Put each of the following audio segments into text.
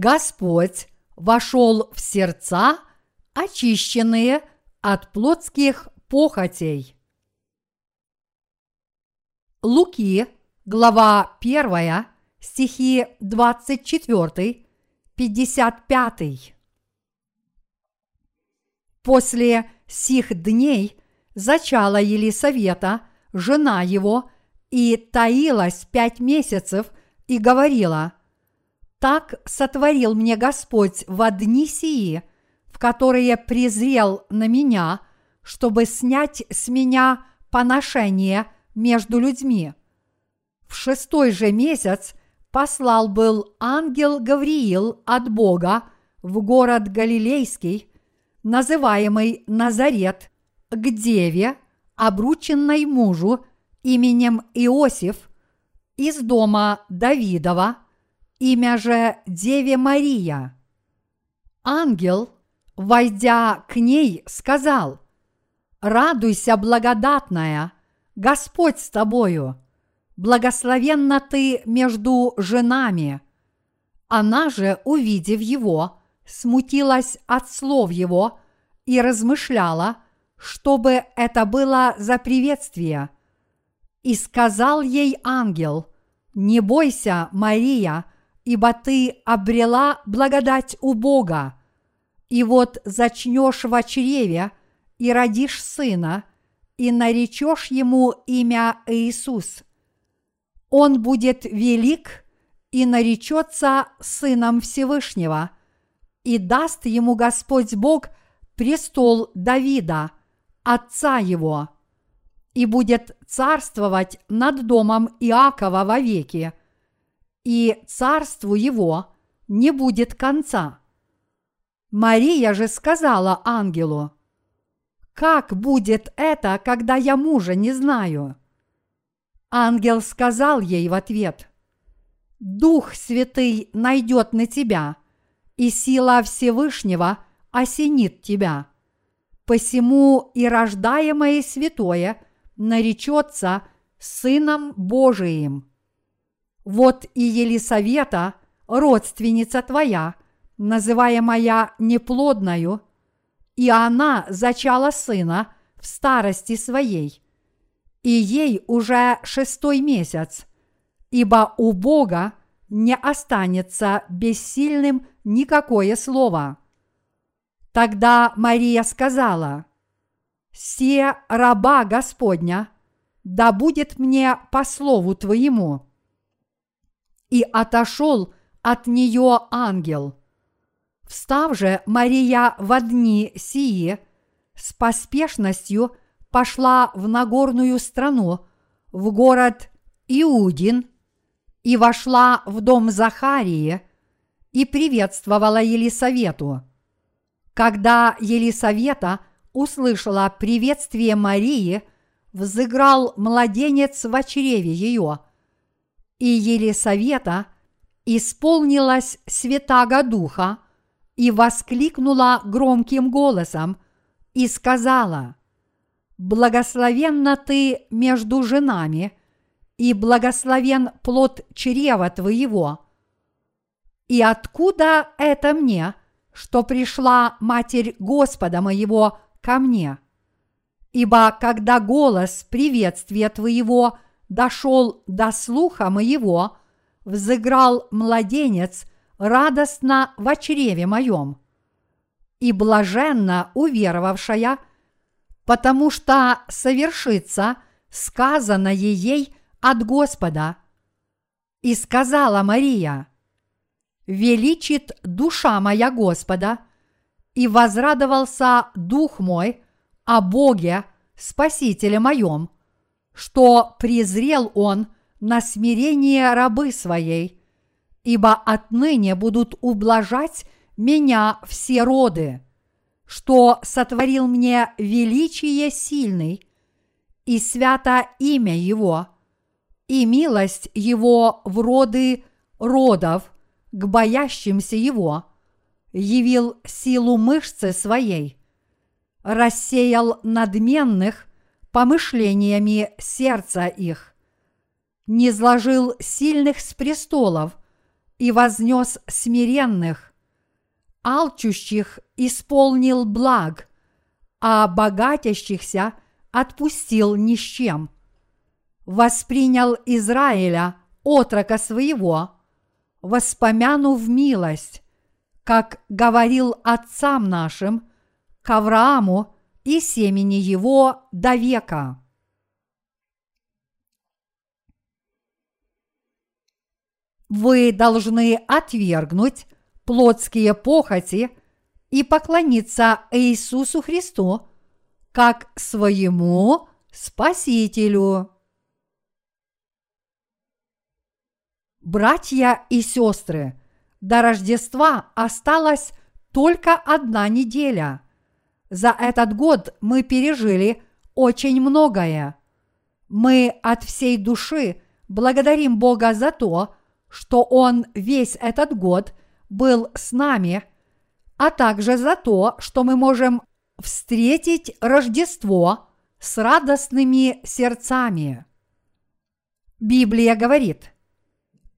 Господь вошел в сердца, очищенные от плотских похотей. Луки, глава 1, стихи 24, 55. После сих дней зачала Елисавета, жена его, и таилась пять месяцев и говорила, «Так сотворил мне Господь в дни сии, в которые презрел на меня, чтобы снять с меня поношение между людьми». В шестой же месяц послал был ангел Гавриил от Бога в город Галилейский, называемый Назарет, к деве, обрученной мужу именем Иосиф, из дома Давидова, имя же Деве Мария. Ангел, войдя к ней, сказал, «Радуйся, благодатная, Господь с тобою, благословенна ты между женами». Она же, увидев его, смутилась от слов его и размышляла, чтобы это было за приветствие. И сказал ей ангел, «Не бойся, Мария, ибо ты обрела благодать у Бога, и вот зачнешь в чреве и родишь сына, и наречешь ему имя Иисус. Он будет велик и наречется Сыном Всевышнего, и даст ему Господь Бог престол Давида, отца его, и будет царствовать над домом Иакова вовеки, и царству его не будет конца. Мария же сказала ангелу, «Как будет это, когда я мужа не знаю?» Ангел сказал ей в ответ, «Дух Святый найдет на тебя, и сила Всевышнего осенит тебя. Посему и рождаемое святое наречется Сыном Божиим. Вот и Елисавета, родственница твоя, называемая неплодною, и она зачала сына в старости своей, и ей уже шестой месяц, ибо у Бога не останется бессильным никакое слово. Тогда Мария сказала, «Се раба Господня, да будет мне по слову Твоему». И отошел от нее ангел. Встав же Мария в дни сии, с поспешностью пошла в Нагорную страну, в город Иудин, и вошла в дом Захарии и приветствовала Елисавету. Когда Елисавета услышала приветствие Марии, взыграл младенец в чреве ее, и Елисавета исполнилась святаго Духа и воскликнула громким голосом и сказала, «Благословенна ты между женами, и благословен плод чрева твоего. И откуда это мне, что пришла Матерь Господа моего ко мне? Ибо когда голос приветствия твоего дошел до слуха моего, взыграл младенец радостно в чреве моем. И блаженно уверовавшая, потому что совершится сказанное ей от Господа. И сказала Мария, «Величит душа моя Господа, и возрадовался дух мой о Боге, Спасителе моем, что презрел Он на смирение рабы своей, ибо отныне будут ублажать меня все роды, что сотворил мне величие сильный, и свято имя Его – и милость Его в роды родов к боящимся Его, явил силу мышцы своей, рассеял надменных помышлениями сердца их, не сложил сильных с престолов и вознес смиренных, алчущих исполнил благ, а богатящихся отпустил ни с чем. Воспринял Израиля, отрока своего, воспомянув милость, как говорил отцам нашим, к Аврааму и семени его до века. Вы должны отвергнуть плотские похоти и поклониться Иисусу Христу как своему Спасителю. Братья и сестры, до Рождества осталась только одна неделя. За этот год мы пережили очень многое. Мы от всей души благодарим Бога за то, что Он весь этот год был с нами, а также за то, что мы можем встретить Рождество с радостными сердцами. Библия говорит,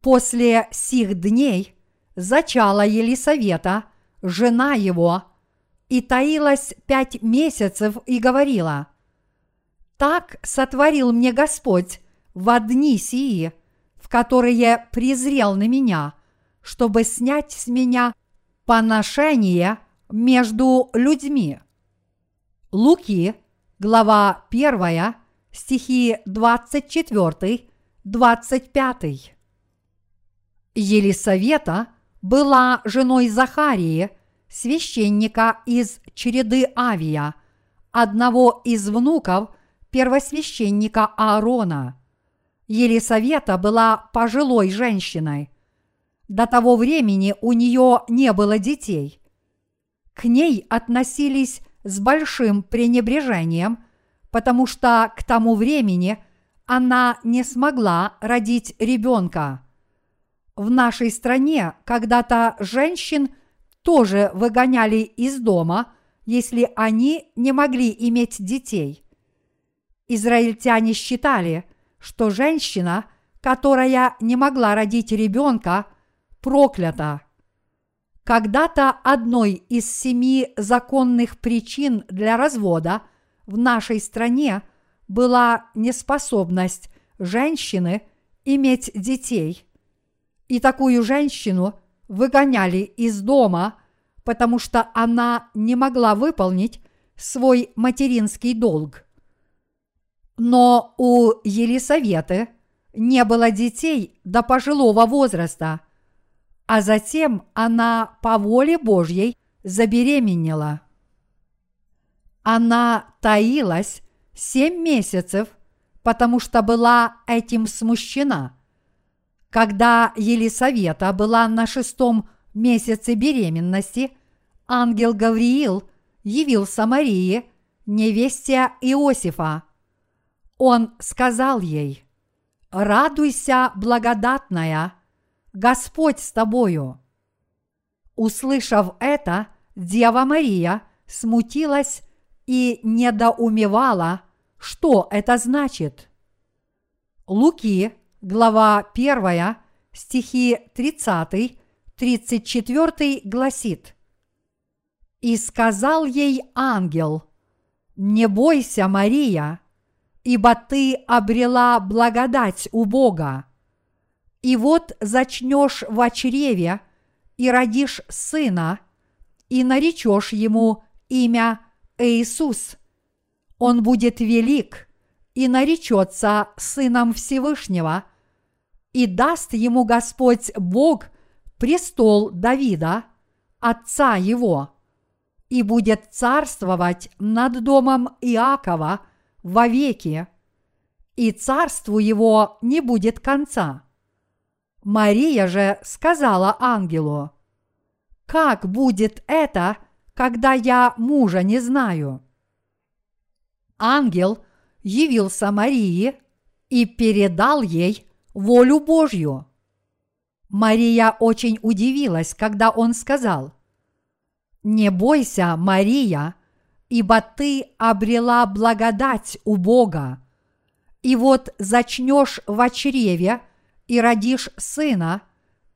после сих дней зачала Елисавета, жена его, и таилась пять месяцев и говорила, «Так сотворил мне Господь в дни сии, в которые презрел на меня, чтобы снять с меня поношение между людьми». Луки, глава 1, стихи 24, 25. Елисавета была женой Захарии, священника из череды Авия, одного из внуков первосвященника Аарона. Елисавета была пожилой женщиной. До того времени у нее не было детей. К ней относились с большим пренебрежением, потому что к тому времени она не смогла родить ребенка. В нашей стране когда-то женщин тоже выгоняли из дома, если они не могли иметь детей. Израильтяне считали, что женщина, которая не могла родить ребенка, проклята. Когда-то одной из семи законных причин для развода в нашей стране была неспособность женщины иметь детей. И такую женщину выгоняли из дома, потому что она не могла выполнить свой материнский долг. Но у Елисаветы не было детей до пожилого возраста – а затем она по воле Божьей забеременела. Она таилась семь месяцев, потому что была этим смущена. Когда Елисавета была на шестом месяце беременности, ангел Гавриил явился Марии, невесте Иосифа. Он сказал ей, «Радуйся, благодатная, Господь с тобою!» Услышав это, Дева Мария смутилась и недоумевала, что это значит. Луки, глава 1, стихи 30, 34 гласит «И сказал ей ангел, «Не бойся, Мария, ибо ты обрела благодать у Бога. И вот зачнешь в чреве и родишь сына, и наречешь ему имя Иисус. Он будет велик и наречется сыном Всевышнего, и даст ему Господь Бог престол Давида, отца его, и будет царствовать над домом Иакова вовеки, и царству его не будет конца. Мария же сказала ангелу, «Как будет это, когда я мужа не знаю?» Ангел явился Марии и передал ей волю Божью. Мария очень удивилась, когда он сказал, «Не бойся, Мария, ибо ты обрела благодать у Бога, и вот зачнешь в чреве – и родишь сына,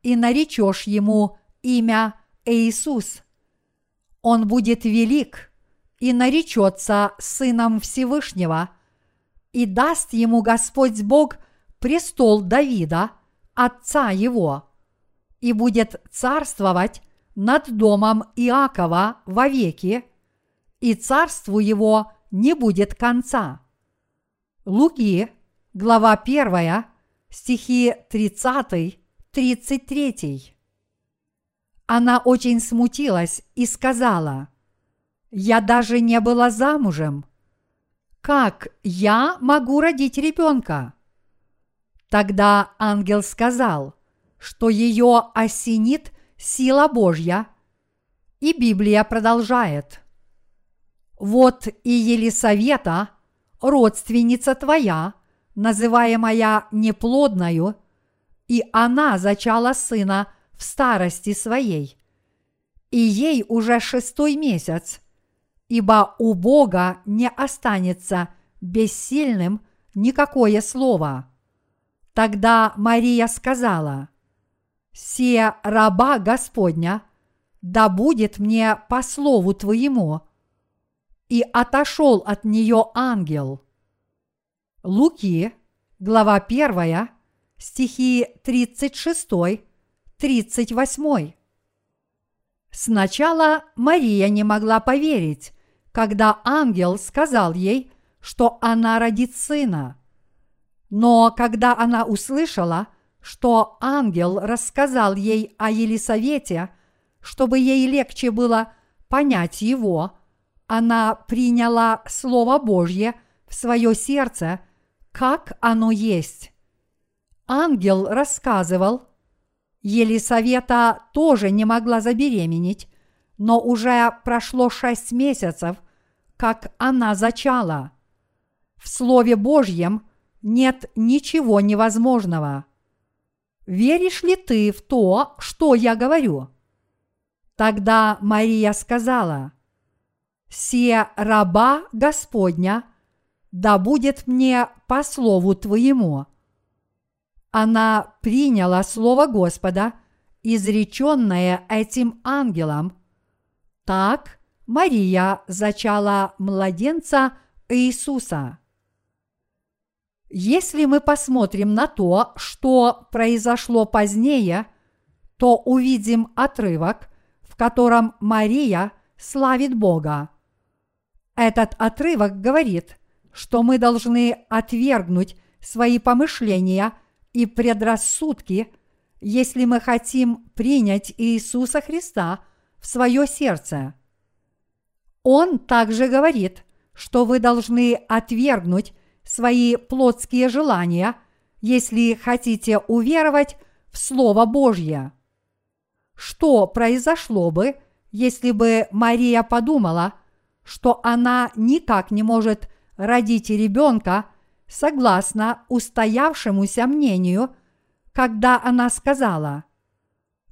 и наречешь ему имя Иисус. Он будет велик и наречется Сыном Всевышнего, и даст ему Господь Бог престол Давида, отца его, и будет царствовать над домом Иакова вовеки, и царству его не будет конца. Луки, глава 1, стихи 30-33. Она очень смутилась и сказала, «Я даже не была замужем. Как я могу родить ребенка?» Тогда ангел сказал, что ее осенит сила Божья, и Библия продолжает. «Вот и Елисавета, родственница твоя, называемая неплодною, и она зачала сына в старости своей, и ей уже шестой месяц, ибо у Бога не останется бессильным никакое слово. Тогда Мария сказала, «Се раба Господня, да будет мне по слову Твоему». И отошел от нее ангел. Луки, глава 1, стихи 36, 38. Сначала Мария не могла поверить, когда ангел сказал ей, что она родит сына. Но когда она услышала, что ангел рассказал ей о Елисавете, чтобы ей легче было понять его, она приняла Слово Божье в свое сердце, как оно есть. Ангел рассказывал, Елисавета тоже не могла забеременеть, но уже прошло шесть месяцев, как она зачала. В Слове Божьем нет ничего невозможного. Веришь ли ты в то, что я говорю? Тогда Мария сказала, «Се раба Господня, да будет мне по слову Твоему» она приняла Слово Господа, изреченное этим ангелом. Так Мария зачала младенца Иисуса. Если мы посмотрим на то, что произошло позднее, то увидим отрывок, в котором Мария славит Бога. Этот отрывок говорит, что мы должны отвергнуть свои помышления – и предрассудки, если мы хотим принять Иисуса Христа в свое сердце. Он также говорит, что вы должны отвергнуть свои плотские желания, если хотите уверовать в Слово Божье. Что произошло бы, если бы Мария подумала, что она никак не может родить ребенка – согласно устоявшемуся мнению, когда она сказала,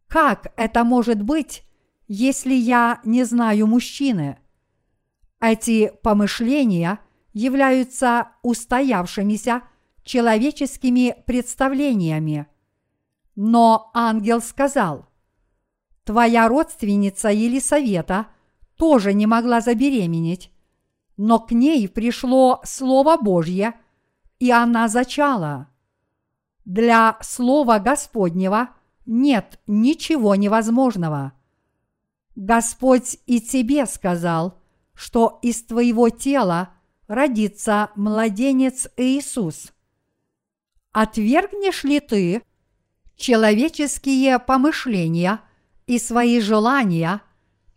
«Как это может быть, если я не знаю мужчины?» Эти помышления являются устоявшимися человеческими представлениями. Но ангел сказал, «Твоя родственница Елисавета тоже не могла забеременеть, но к ней пришло Слово Божье – и она зачала. Для Слова Господнего нет ничего невозможного. Господь и тебе сказал, что из твоего тела родится младенец Иисус. Отвергнешь ли ты человеческие помышления и свои желания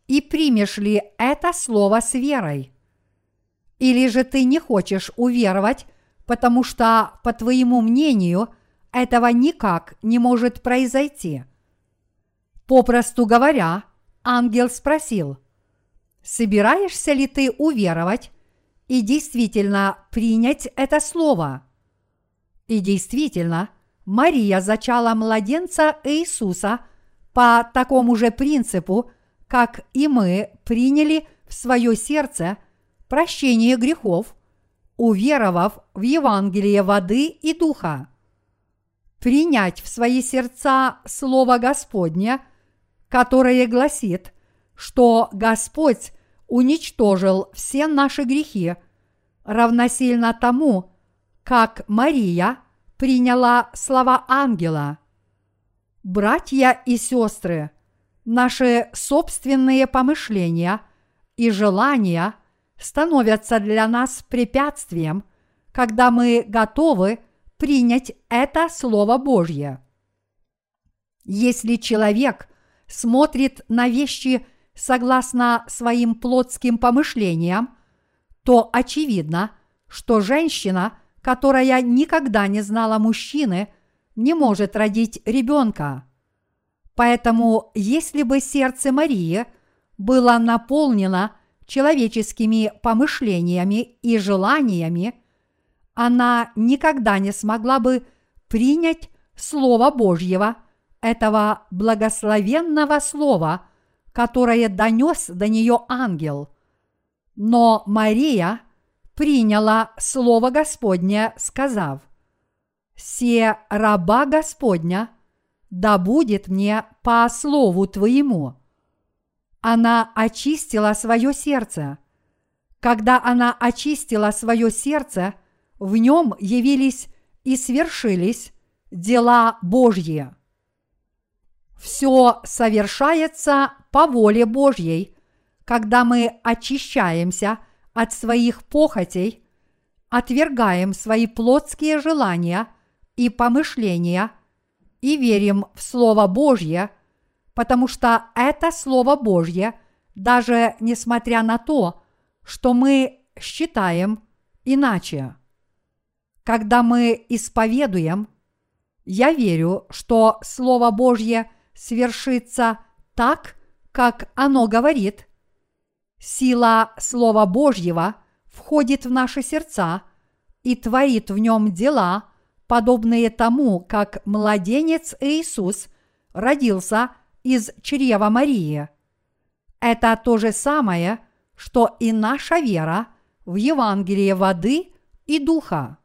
и примешь ли это слово с верой? Или же ты не хочешь уверовать потому что, по твоему мнению, этого никак не может произойти. Попросту говоря, ангел спросил, собираешься ли ты уверовать и действительно принять это слово? И действительно, Мария зачала младенца Иисуса по такому же принципу, как и мы приняли в свое сердце прощение грехов уверовав в Евангелие воды и духа. принять в свои сердца Слово Господне, которое гласит, что Господь уничтожил все наши грехи, равносильно тому, как Мария приняла слова ангела. Братья и сестры, наши собственные помышления и желания становятся для нас препятствием, когда мы готовы принять это Слово Божье. Если человек смотрит на вещи согласно своим плотским помышлениям, то очевидно, что женщина, которая никогда не знала мужчины, не может родить ребенка. Поэтому, если бы сердце Марии было наполнено человеческими помышлениями и желаниями, она никогда не смогла бы принять Слово Божьего, этого благословенного Слова, которое донес до нее ангел. Но Мария приняла Слово Господне, сказав, «Се раба Господня, да будет мне по слову Твоему». Она очистила свое сердце. Когда она очистила свое сердце – в нем явились и свершились дела Божьи. Все совершается по воле Божьей, когда мы очищаемся от своих похотей, отвергаем свои плотские желания и помышления и верим в Слово Божье, потому что это Слово Божье, даже несмотря на то, что мы считаем иначе. Когда мы исповедуем, я верю, что Слово Божье свершится так, как оно говорит. Сила Слова Божьего входит в наши сердца и творит в нем дела, подобные тому, как младенец Иисус родился из чрева Марии. Это то же самое, что и наша вера в Евангелие воды и духа.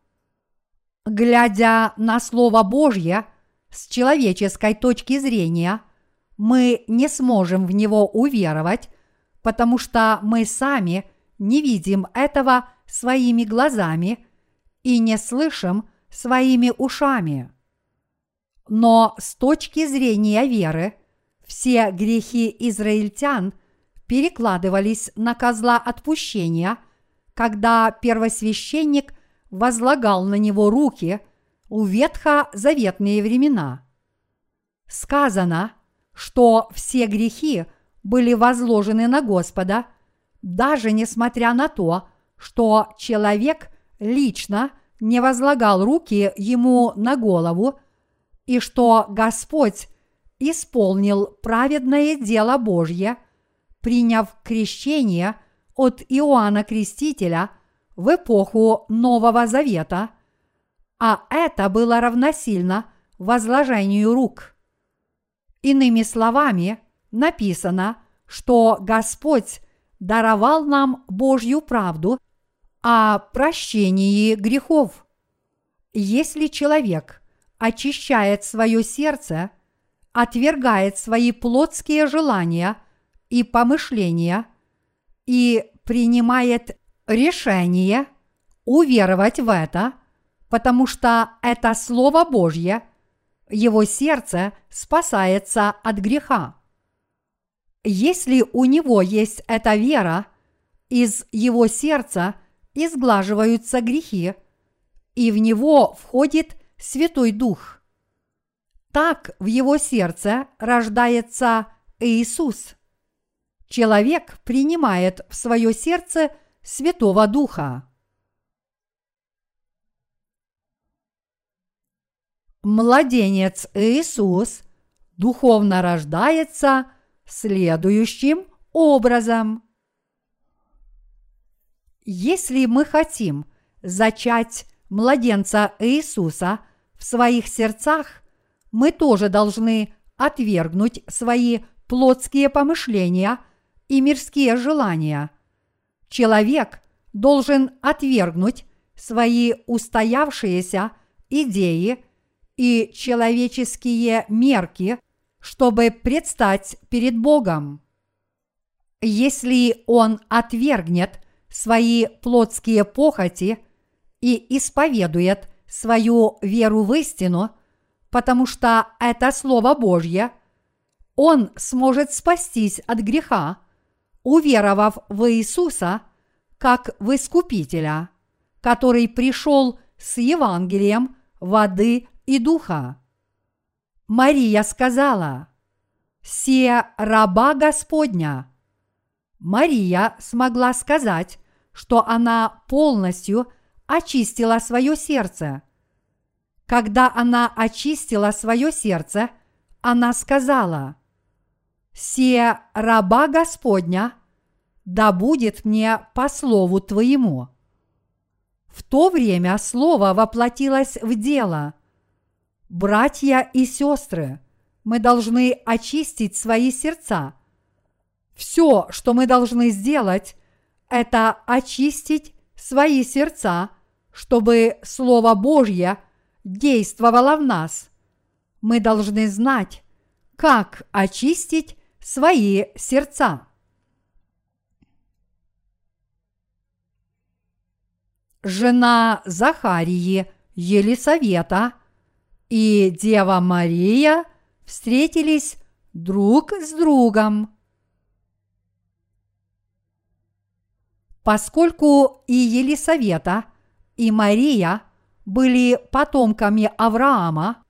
Глядя на Слово Божье с человеческой точки зрения, мы не сможем в него уверовать, потому что мы сами не видим этого своими глазами и не слышим своими ушами. Но с точки зрения веры, все грехи израильтян перекладывались на козла отпущения, когда первосвященник – возлагал на него руки у ветхозаветные времена. Сказано, что все грехи были возложены на Господа, даже несмотря на то, что человек лично не возлагал руки ему на голову, и что Господь исполнил праведное дело Божье, приняв крещение от Иоанна Крестителя – в эпоху Нового Завета, а это было равносильно возложению рук. Иными словами, написано, что Господь даровал нам Божью правду о прощении грехов. Если человек очищает свое сердце, отвергает свои плотские желания и помышления и принимает решение уверовать в это, потому что это Слово Божье, его сердце спасается от греха. Если у него есть эта вера, из его сердца изглаживаются грехи, и в него входит Святой Дух. Так в его сердце рождается Иисус. Человек принимает в свое сердце – Святого Духа. Младенец Иисус духовно рождается следующим образом. Если мы хотим зачать младенца Иисуса в своих сердцах, мы тоже должны отвергнуть свои плотские помышления и мирские желания – человек должен отвергнуть свои устоявшиеся идеи и человеческие мерки, чтобы предстать перед Богом. Если он отвергнет свои плотские похоти и исповедует свою веру в истину, потому что это Слово Божье, он сможет спастись от греха, уверовав в Иисуса как в Искупителя, который пришел с Евангелием воды и духа. Мария сказала, «Се раба Господня». Мария смогла сказать, что она полностью очистила свое сердце. Когда она очистила свое сердце, она сказала, «Се раба Господня, да будет мне по слову Твоему». В то время Слово воплотилось в дело. Братья и сестры, мы должны очистить свои сердца. Все, что мы должны сделать, это очистить свои сердца, чтобы Слово Божье действовало в нас. Мы должны знать, как очистить свои сердца. Жена Захарии Елисавета и Дева Мария встретились друг с другом. Поскольку и Елисавета, и Мария были потомками Авраама,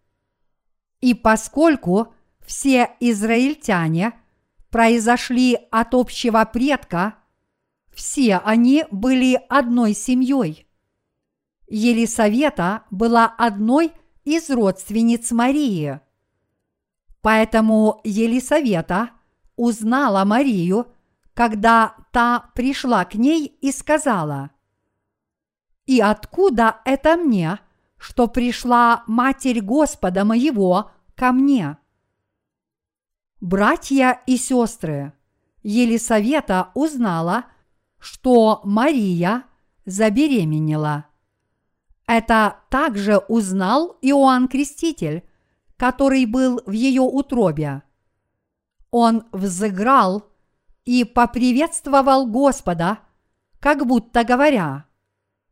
и поскольку все израильтяне произошли от общего предка, все они были одной семьей. Елисавета была одной из родственниц Марии. Поэтому Елисавета узнала Марию – когда та пришла к ней и сказала, «И откуда это мне, что пришла Матерь Господа моего ко мне?» Братья и сестры, Елисавета узнала, что Мария забеременела. Это также узнал Иоанн Креститель, который был в ее утробе. Он взыграл и поприветствовал Господа, как будто говоря,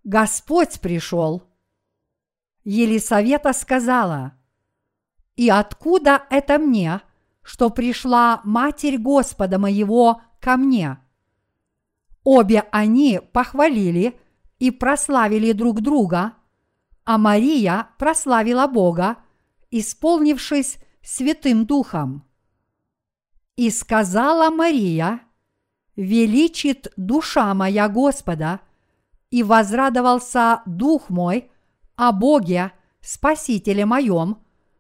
«Господь пришел». Елисавета сказала, «И откуда это мне, что пришла Матерь Господа моего ко мне?» Обе они похвалили и прославили друг друга, а Мария прославила Бога, исполнившись Святым Духом. И сказала Мария, «Величит душа моя Господа, и возрадовался дух мой о Боге, Спасителе моем,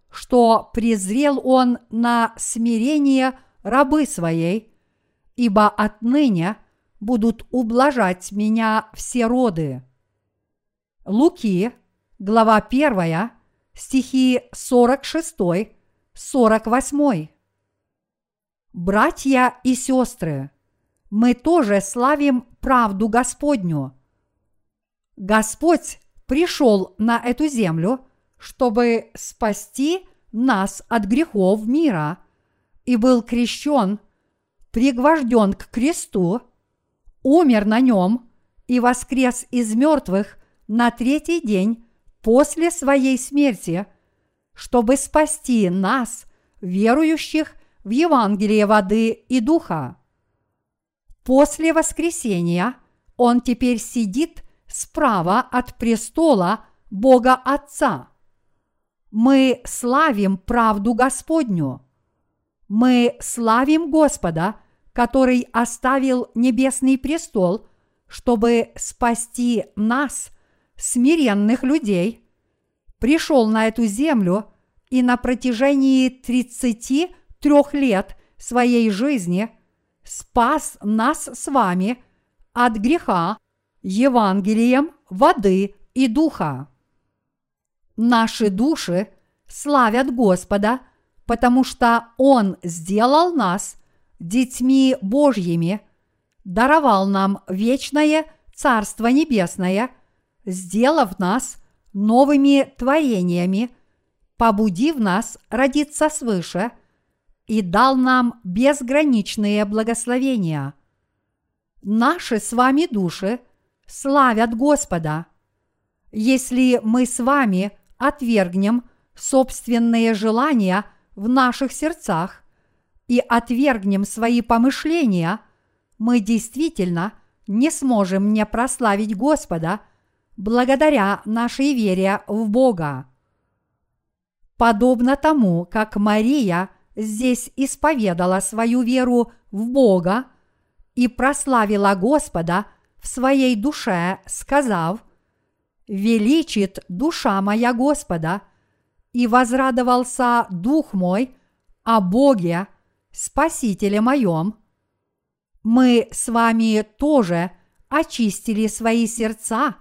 что презрел он на смирение рабы своей, ибо отныне будут ублажать меня все роды». Луки, глава 1, стихи 46-48. Братья и сестры, мы тоже славим правду Господню. Господь пришел на эту землю, чтобы спасти нас от грехов мира, и был крещен, пригвожден к кресту, умер на нем и воскрес из мертвых на третий день после своей смерти, чтобы спасти нас, верующих в Евангелие воды и духа. После воскресения он теперь сидит справа от престола Бога Отца. Мы славим правду Господню. Мы славим Господа, который оставил небесный престол, чтобы спасти нас, смиренных людей, пришел на эту землю и на протяжении тридцати трех лет своей жизни спас нас с вами от греха Евангелием воды и духа. Наши души славят Господа, потому что Он сделал нас детьми Божьими, даровал нам вечное Царство Небесное, сделав нас новыми творениями, побудив нас родиться свыше и дал нам безграничные благословения. Наши с вами души славят Господа. Если мы с вами отвергнем собственные желания в наших сердцах и отвергнем свои помышления, мы действительно не сможем не прославить Господа благодаря нашей вере в Бога. Подобно тому, как Мария здесь исповедала свою веру в Бога и прославила Господа в своей душе, сказав, «Величит душа моя Господа, и возрадовался дух мой о Боге, Спасителе моем». Мы с вами тоже очистили свои сердца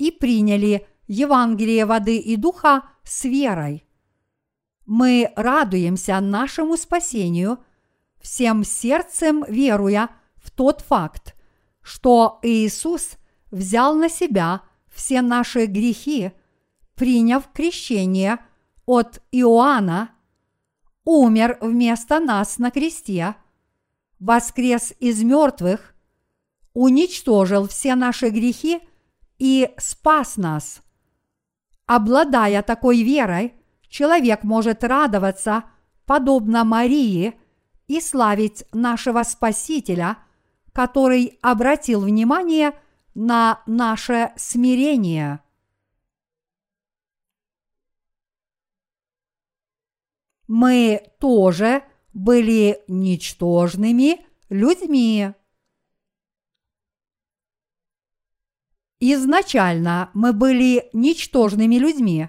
и приняли Евангелие воды и духа с верой. Мы радуемся нашему спасению, всем сердцем веруя в тот факт, что Иисус взял на себя все наши грехи, приняв крещение от Иоанна, умер вместо нас на кресте, воскрес из мертвых, уничтожил все наши грехи и спас нас. Обладая такой верой, человек может радоваться, подобно Марии, и славить нашего Спасителя, который обратил внимание на наше смирение. Мы тоже были ничтожными людьми. Изначально мы были ничтожными людьми.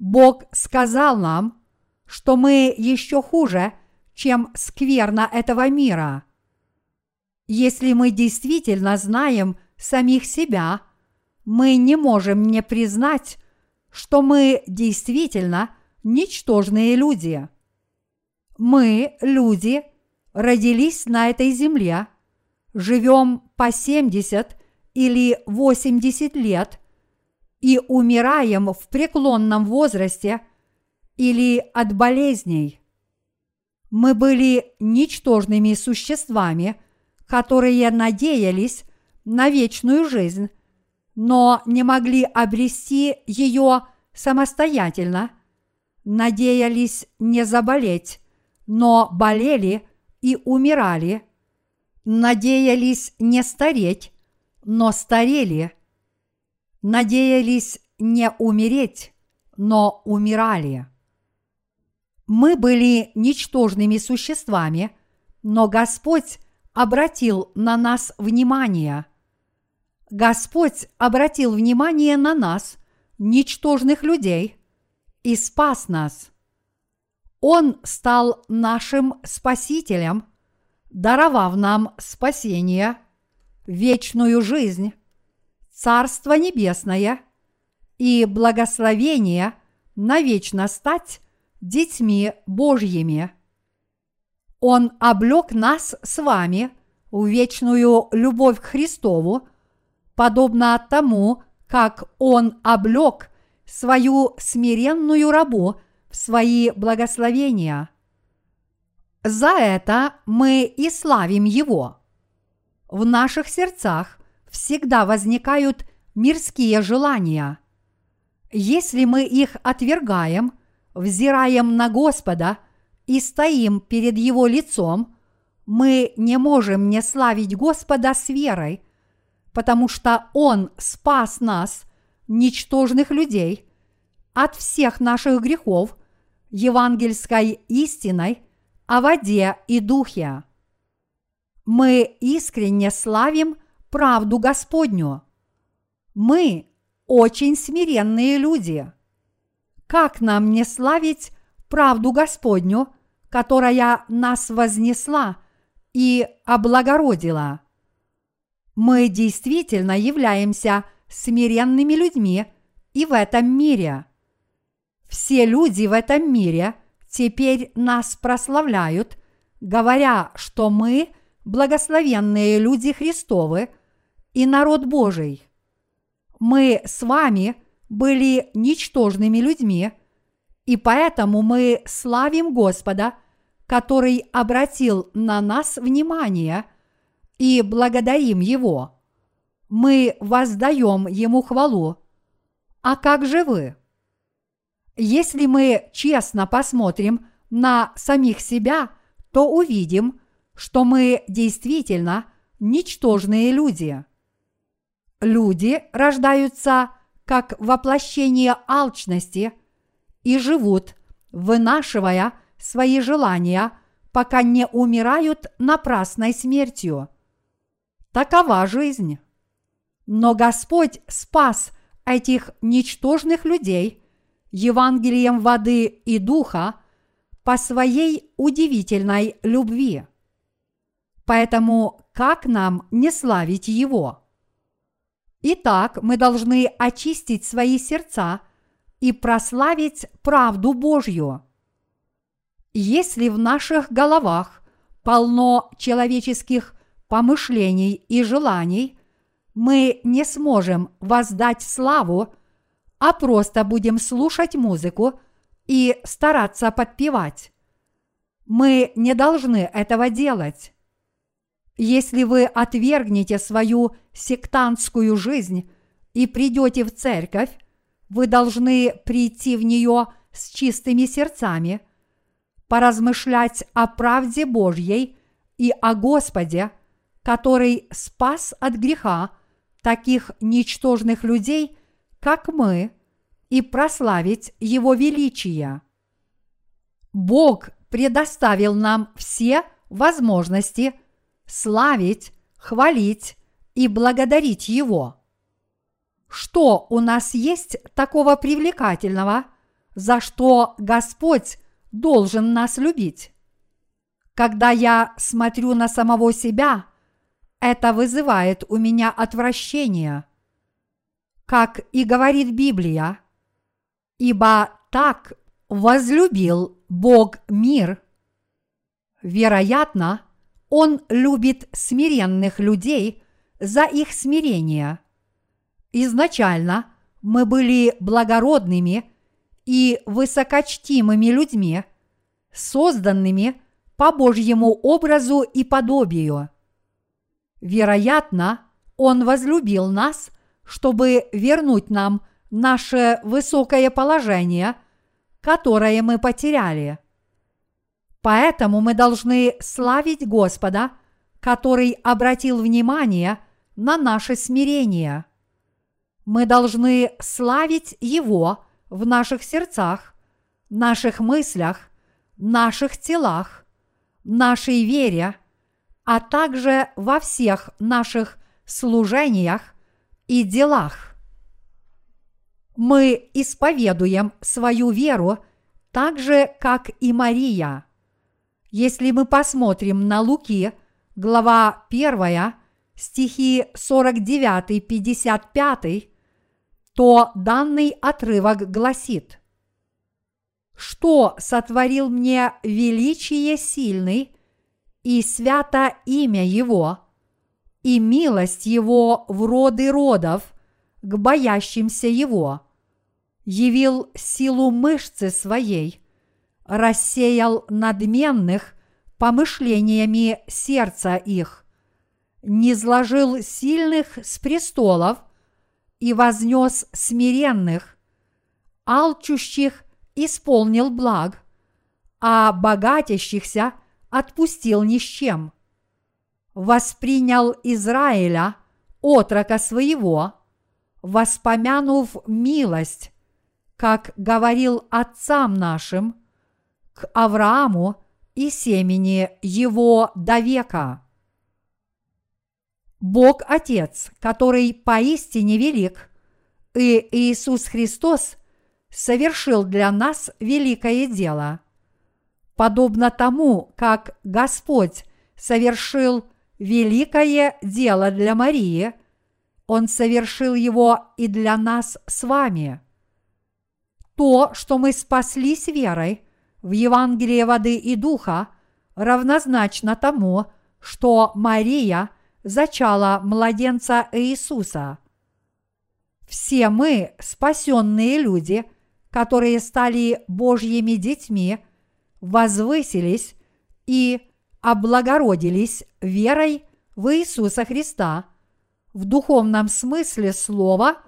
Бог сказал нам, что мы еще хуже, чем скверна этого мира. Если мы действительно знаем самих себя, мы не можем не признать, что мы действительно ничтожные люди. Мы, люди, родились на этой земле, живем по 70 или 80 лет и умираем в преклонном возрасте или от болезней. Мы были ничтожными существами, которые надеялись на вечную жизнь, но не могли обрести ее самостоятельно, надеялись не заболеть, но болели и умирали, надеялись не стареть, но старели, надеялись не умереть, но умирали. Мы были ничтожными существами, но Господь обратил на нас внимание. Господь обратил внимание на нас, ничтожных людей, и спас нас. Он стал нашим Спасителем, даровав нам спасение – вечную жизнь, Царство Небесное и благословение навечно стать детьми Божьими. Он облег нас с вами в вечную любовь к Христову, подобно тому, как Он облег свою смиренную рабу в свои благословения. За это мы и славим Его – в наших сердцах всегда возникают мирские желания. Если мы их отвергаем, взираем на Господа и стоим перед Его лицом, мы не можем не славить Господа с верой, потому что Он спас нас, ничтожных людей, от всех наших грехов евангельской истиной о воде и духе мы искренне славим правду Господню. Мы очень смиренные люди. Как нам не славить правду Господню, которая нас вознесла и облагородила? Мы действительно являемся смиренными людьми и в этом мире. Все люди в этом мире теперь нас прославляют, говоря, что мы – благословенные люди Христовы и народ Божий. Мы с вами были ничтожными людьми, И поэтому мы славим Господа, который обратил на нас внимание, и благодарим Его. Мы воздаем Ему хвалу. А как же вы? Если мы честно посмотрим на самих себя, то увидим, что мы действительно ничтожные люди. Люди рождаются как воплощение алчности и живут, вынашивая свои желания, пока не умирают напрасной смертью. Такова жизнь. Но Господь спас этих ничтожных людей Евангелием воды и духа по своей удивительной любви. Поэтому как нам не славить Его? Итак, мы должны очистить свои сердца и прославить правду Божью. Если в наших головах полно человеческих помышлений и желаний, мы не сможем воздать славу, а просто будем слушать музыку и стараться подпевать. Мы не должны этого делать. Если вы отвергнете свою сектантскую жизнь и придете в церковь, вы должны прийти в нее с чистыми сердцами, поразмышлять о правде Божьей и о Господе, который спас от греха таких ничтожных людей, как мы, и прославить Его величие. Бог предоставил нам все возможности – славить, хвалить и благодарить Его. Что у нас есть такого привлекательного, за что Господь должен нас любить? Когда я смотрю на самого себя, это вызывает у меня отвращение. Как и говорит Библия, ибо так возлюбил Бог мир. Вероятно, он любит смиренных людей за их смирение. Изначально мы были благородными и высокочтимыми людьми, созданными по Божьему образу и подобию. Вероятно, Он возлюбил нас, чтобы вернуть нам наше высокое положение, которое мы потеряли – Поэтому мы должны славить Господа, который обратил внимание на наше смирение. Мы должны славить Его в наших сердцах, наших мыслях, наших телах, нашей вере, а также во всех наших служениях и делах. Мы исповедуем свою веру так же, как и Мария – если мы посмотрим на Луки, глава 1, стихи 49-55, то данный отрывок гласит «Что сотворил мне величие сильный и свято имя Его, и милость Его в роды родов к боящимся Его, явил силу мышцы своей – рассеял надменных помышлениями сердца их, не сложил сильных с престолов и вознес смиренных, алчущих исполнил благ, а богатящихся отпустил ни с чем. Воспринял Израиля, отрока своего, воспомянув милость, как говорил отцам нашим – к Аврааму и семени его до века. Бог Отец, который поистине велик, и Иисус Христос совершил для нас великое дело. Подобно тому, как Господь совершил великое дело для Марии, Он совершил его и для нас с вами. То, что мы спаслись верой – в Евангелии воды и духа равнозначно тому, что Мария зачала младенца Иисуса. Все мы, спасенные люди, которые стали Божьими детьми, возвысились и облагородились верой в Иисуса Христа, в духовном смысле слова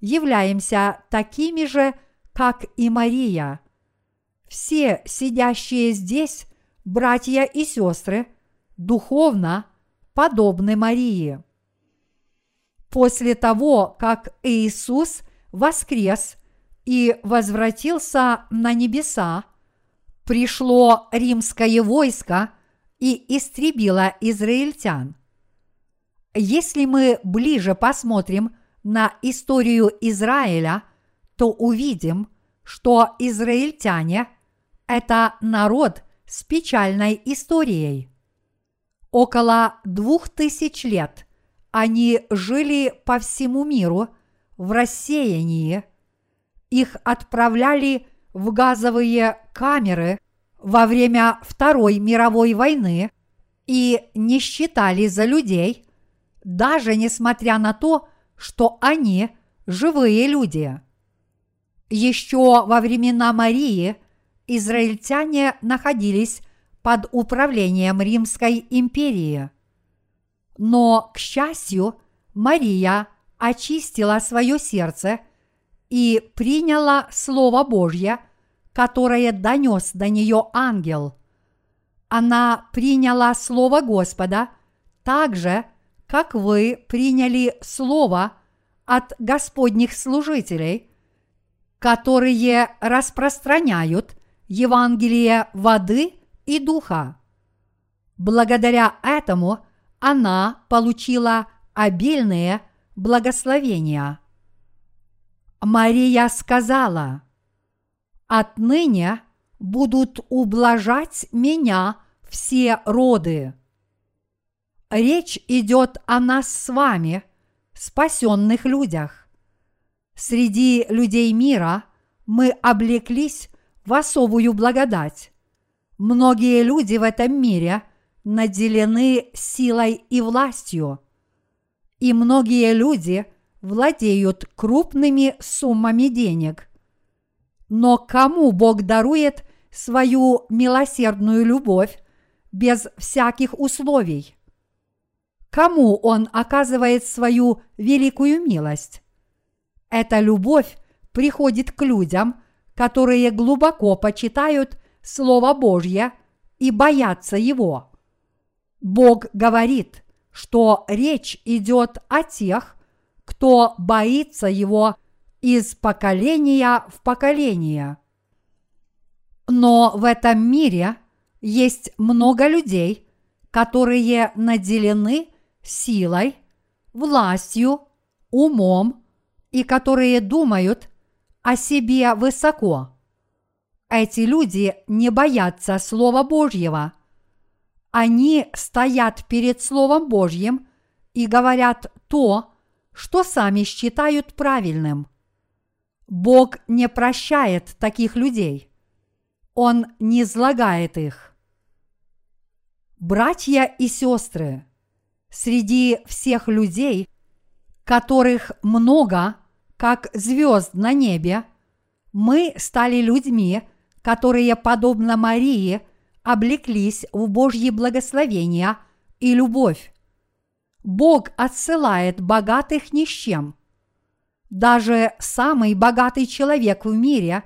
являемся такими же, как и Мария. Все сидящие здесь, братья и сестры, духовно подобны Марии. После того, как Иисус воскрес и возвратился на небеса, пришло римское войско и истребило израильтян. Если мы ближе посмотрим на историю Израиля, то увидим, что израильтяне – это народ с печальной историей. Около двух тысяч лет они жили по всему миру в рассеянии. Их отправляли в газовые камеры во время Второй мировой войны и не считали за людей, даже несмотря на то, что они живые люди. Еще во времена Марии израильтяне находились под управлением Римской империи. Но, к счастью, Мария очистила свое сердце и приняла Слово Божье, которое донес до нее ангел. Она приняла Слово Господа так же, как вы приняли Слово от Господних служителей, которые распространяют Евангелие воды и духа. Благодаря этому она получила обильные благословения. Мария сказала, «Отныне будут ублажать меня все роды». Речь идет о нас с вами, спасенных людях. Среди людей мира мы облеклись в особую благодать. Многие люди в этом мире наделены силой и властью, и многие люди владеют крупными суммами денег. Но кому Бог дарует свою милосердную любовь без всяких условий? Кому Он оказывает свою великую милость? Эта любовь приходит к людям, которые глубоко почитают Слово Божье и боятся Его. Бог говорит, что речь идет о тех, кто боится Его из поколения в поколение. Но в этом мире есть много людей, которые наделены силой, властью, умом и которые думают о себе высоко. Эти люди не боятся Слова Божьего. Они стоят перед Словом Божьим и говорят то, что сами считают правильным. Бог не прощает таких людей. Он не излагает их. Братья и сестры, среди всех людей, которых много, как звезд на небе, мы стали людьми, которые, подобно Марии, облеклись в Божьи благословения и любовь. Бог отсылает богатых ни с чем. Даже самый богатый человек в мире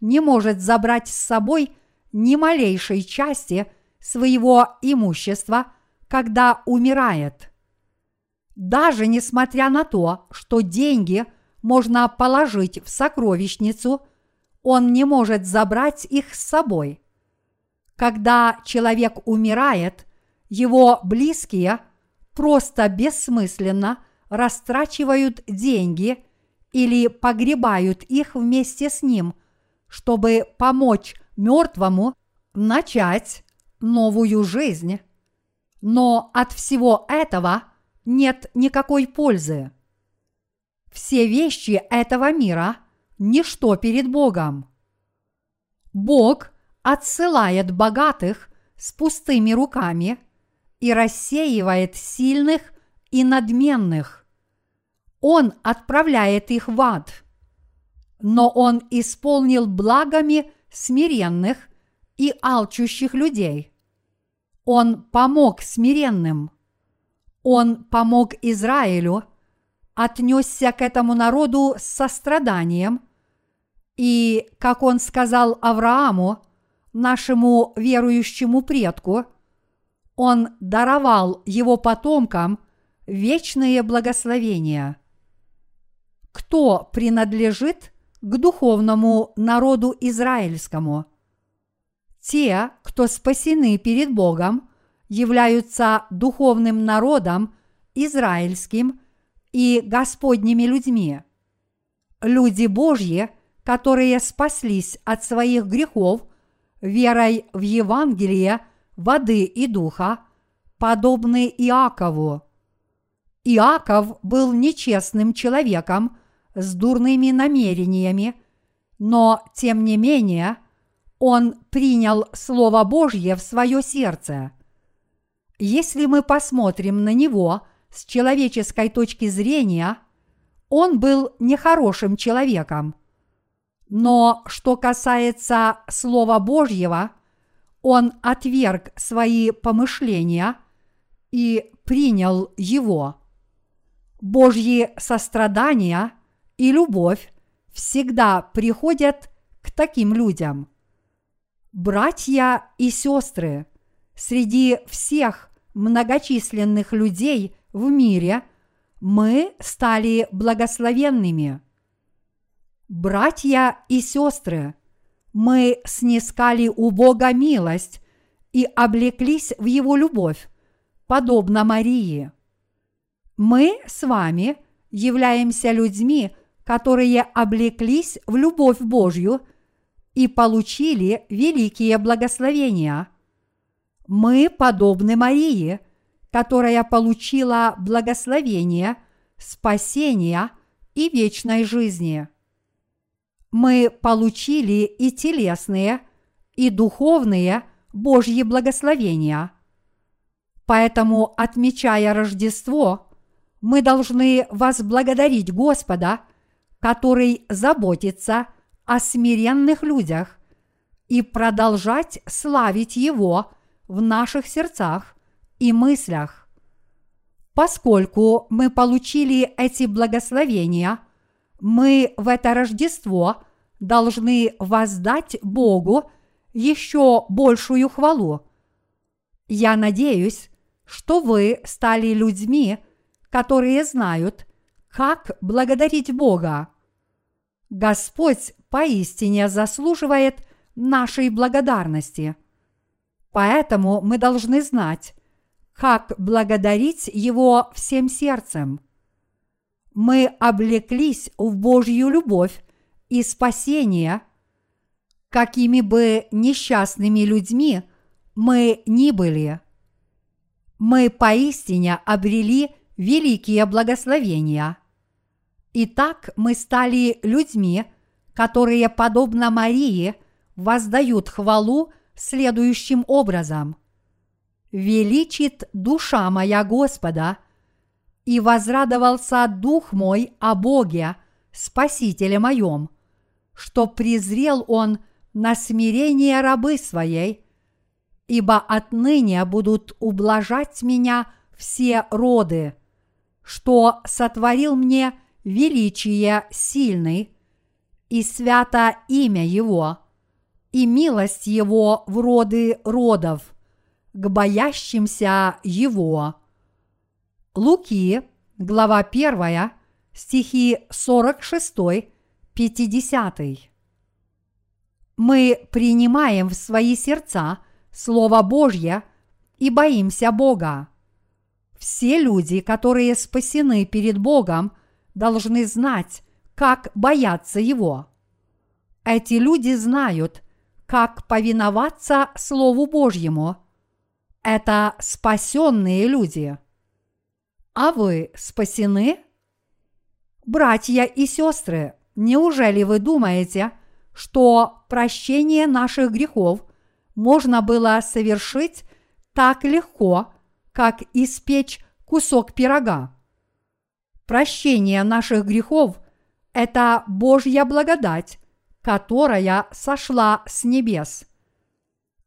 не может забрать с собой ни малейшей части своего имущества – когда умирает. Даже несмотря на то, что деньги можно положить в сокровищницу, он не может забрать их с собой. Когда человек умирает, его близкие просто бессмысленно растрачивают деньги или погребают их вместе с ним, чтобы помочь мертвому начать новую жизнь. Но от всего этого нет никакой пользы. Все вещи этого мира – ничто перед Богом. Бог отсылает богатых с пустыми руками и рассеивает сильных и надменных. Он отправляет их в ад. но Он исполнил благами смиренных и алчущих людей. Он помог смиренным. Он помог Израилю, отнесся к этому народу с состраданием, и, как он сказал Аврааму, нашему верующему предку, он даровал его потомкам вечные благословения. Кто принадлежит к духовному народу израильскому? Те, кто спасены перед Богом, являются духовным народом израильским и Господними людьми. Люди Божьи, которые спаслись от своих грехов верой в Евангелие воды и духа, подобны Иакову. Иаков был нечестным человеком с дурными намерениями, но, тем не менее, он принял Слово Божье в свое сердце. Если мы посмотрим на него с человеческой точки зрения, он был нехорошим человеком – но что касается Слова Божьего, он отверг свои помышления и принял его. Божьи сострадания и любовь всегда приходят к таким людям. Братья и сестры, среди всех многочисленных людей в мире мы стали благословенными – Братья и сестры, мы снискали у Бога милость и облеклись в Его любовь, подобно Марии. Мы с вами являемся людьми, которые облеклись в любовь Божью и получили великие благословения. Мы подобны Марии, которая получила благословение, спасения и вечной жизни мы получили и телесные, и духовные Божьи благословения. Поэтому, отмечая Рождество, мы должны возблагодарить Господа, который заботится о смиренных людях, и продолжать славить Его в наших сердцах и мыслях. Поскольку мы получили эти благословения – мы в это Рождество должны воздать Богу еще большую хвалу. Я надеюсь, что вы стали людьми, которые знают, как благодарить Бога. Господь поистине заслуживает нашей благодарности. Поэтому мы должны знать, как благодарить Его всем сердцем – мы облеклись в Божью любовь и спасение, какими бы несчастными людьми мы ни были. Мы поистине обрели великие благословения. Итак, мы стали людьми, которые, подобно Марии, воздают хвалу следующим образом. «Величит душа моя Господа – и возрадовался дух мой о Боге, Спасителе моем, что презрел он на смирение рабы своей, ибо отныне будут ублажать меня все роды, что сотворил мне величие сильный, и свято имя Его, и милость Его в роды родов, к боящимся Его. Луки, глава 1, стихи 46-50. Мы принимаем в свои сердца Слово Божье и боимся Бога. Все люди, которые спасены перед Богом, должны знать, как бояться Его. Эти люди знают, как повиноваться Слову Божьему. Это спасенные люди – а вы спасены? Братья и сестры, неужели вы думаете, что прощение наших грехов можно было совершить так легко, как испечь кусок пирога? Прощение наших грехов – это Божья благодать, которая сошла с небес.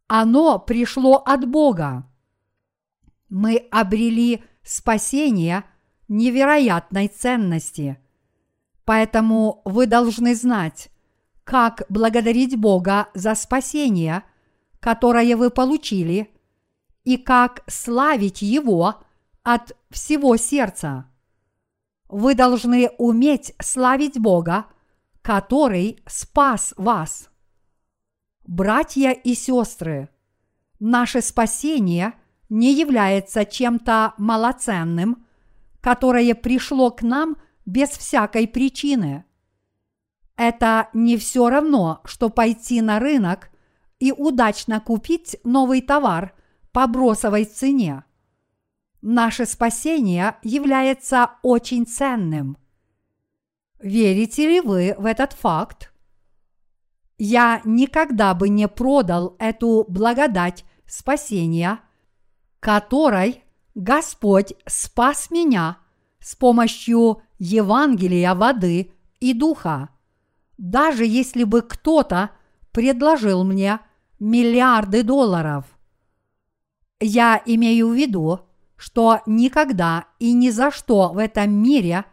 Оно пришло от Бога. Мы обрели спасение невероятной ценности. Поэтому вы должны знать, как благодарить Бога за спасение, которое вы получили, и как славить Его от всего сердца. Вы должны уметь славить Бога, который спас вас. Братья и сестры, наше спасение не является чем-то малоценным, которое пришло к нам без всякой причины. Это не все равно, что пойти на рынок и удачно купить новый товар по бросовой цене. Наше спасение является очень ценным. Верите ли вы в этот факт? Я никогда бы не продал эту благодать спасения, которой Господь спас меня с помощью Евангелия воды и духа. Даже если бы кто-то предложил мне миллиарды долларов. Я имею в виду, что никогда и ни за что в этом мире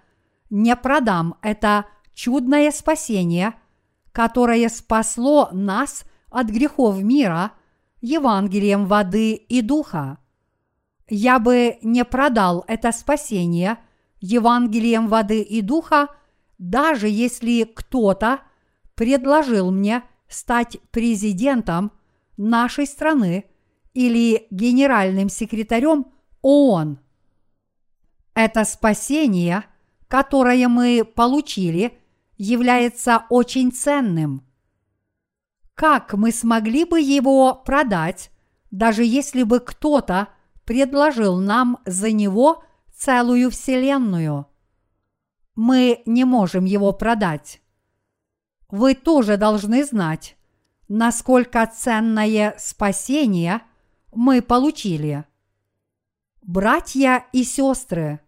не продам это чудное спасение, которое спасло нас от грехов мира Евангелием воды и духа. Я бы не продал это спасение Евангелием воды и духа, даже если кто-то предложил мне стать президентом нашей страны или генеральным секретарем – ООН. Это спасение, которое мы получили, является очень ценным. Как мы смогли бы его продать, даже если бы кто-то предложил нам за него целую вселенную? Мы не можем его продать. Вы тоже должны знать, насколько ценное спасение мы получили. Братья и сестры,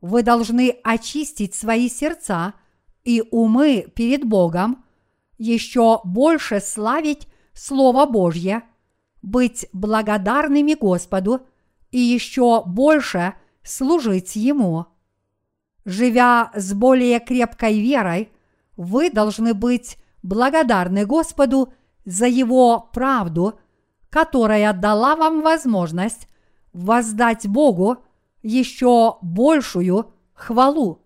вы должны очистить свои сердца и умы перед Богом, еще больше славить Слово Божье, быть благодарными Господу и еще больше служить Ему. Живя с более крепкой верой, вы должны быть благодарны Господу за Его правду, которая дала вам возможность воздать Богу еще большую хвалу.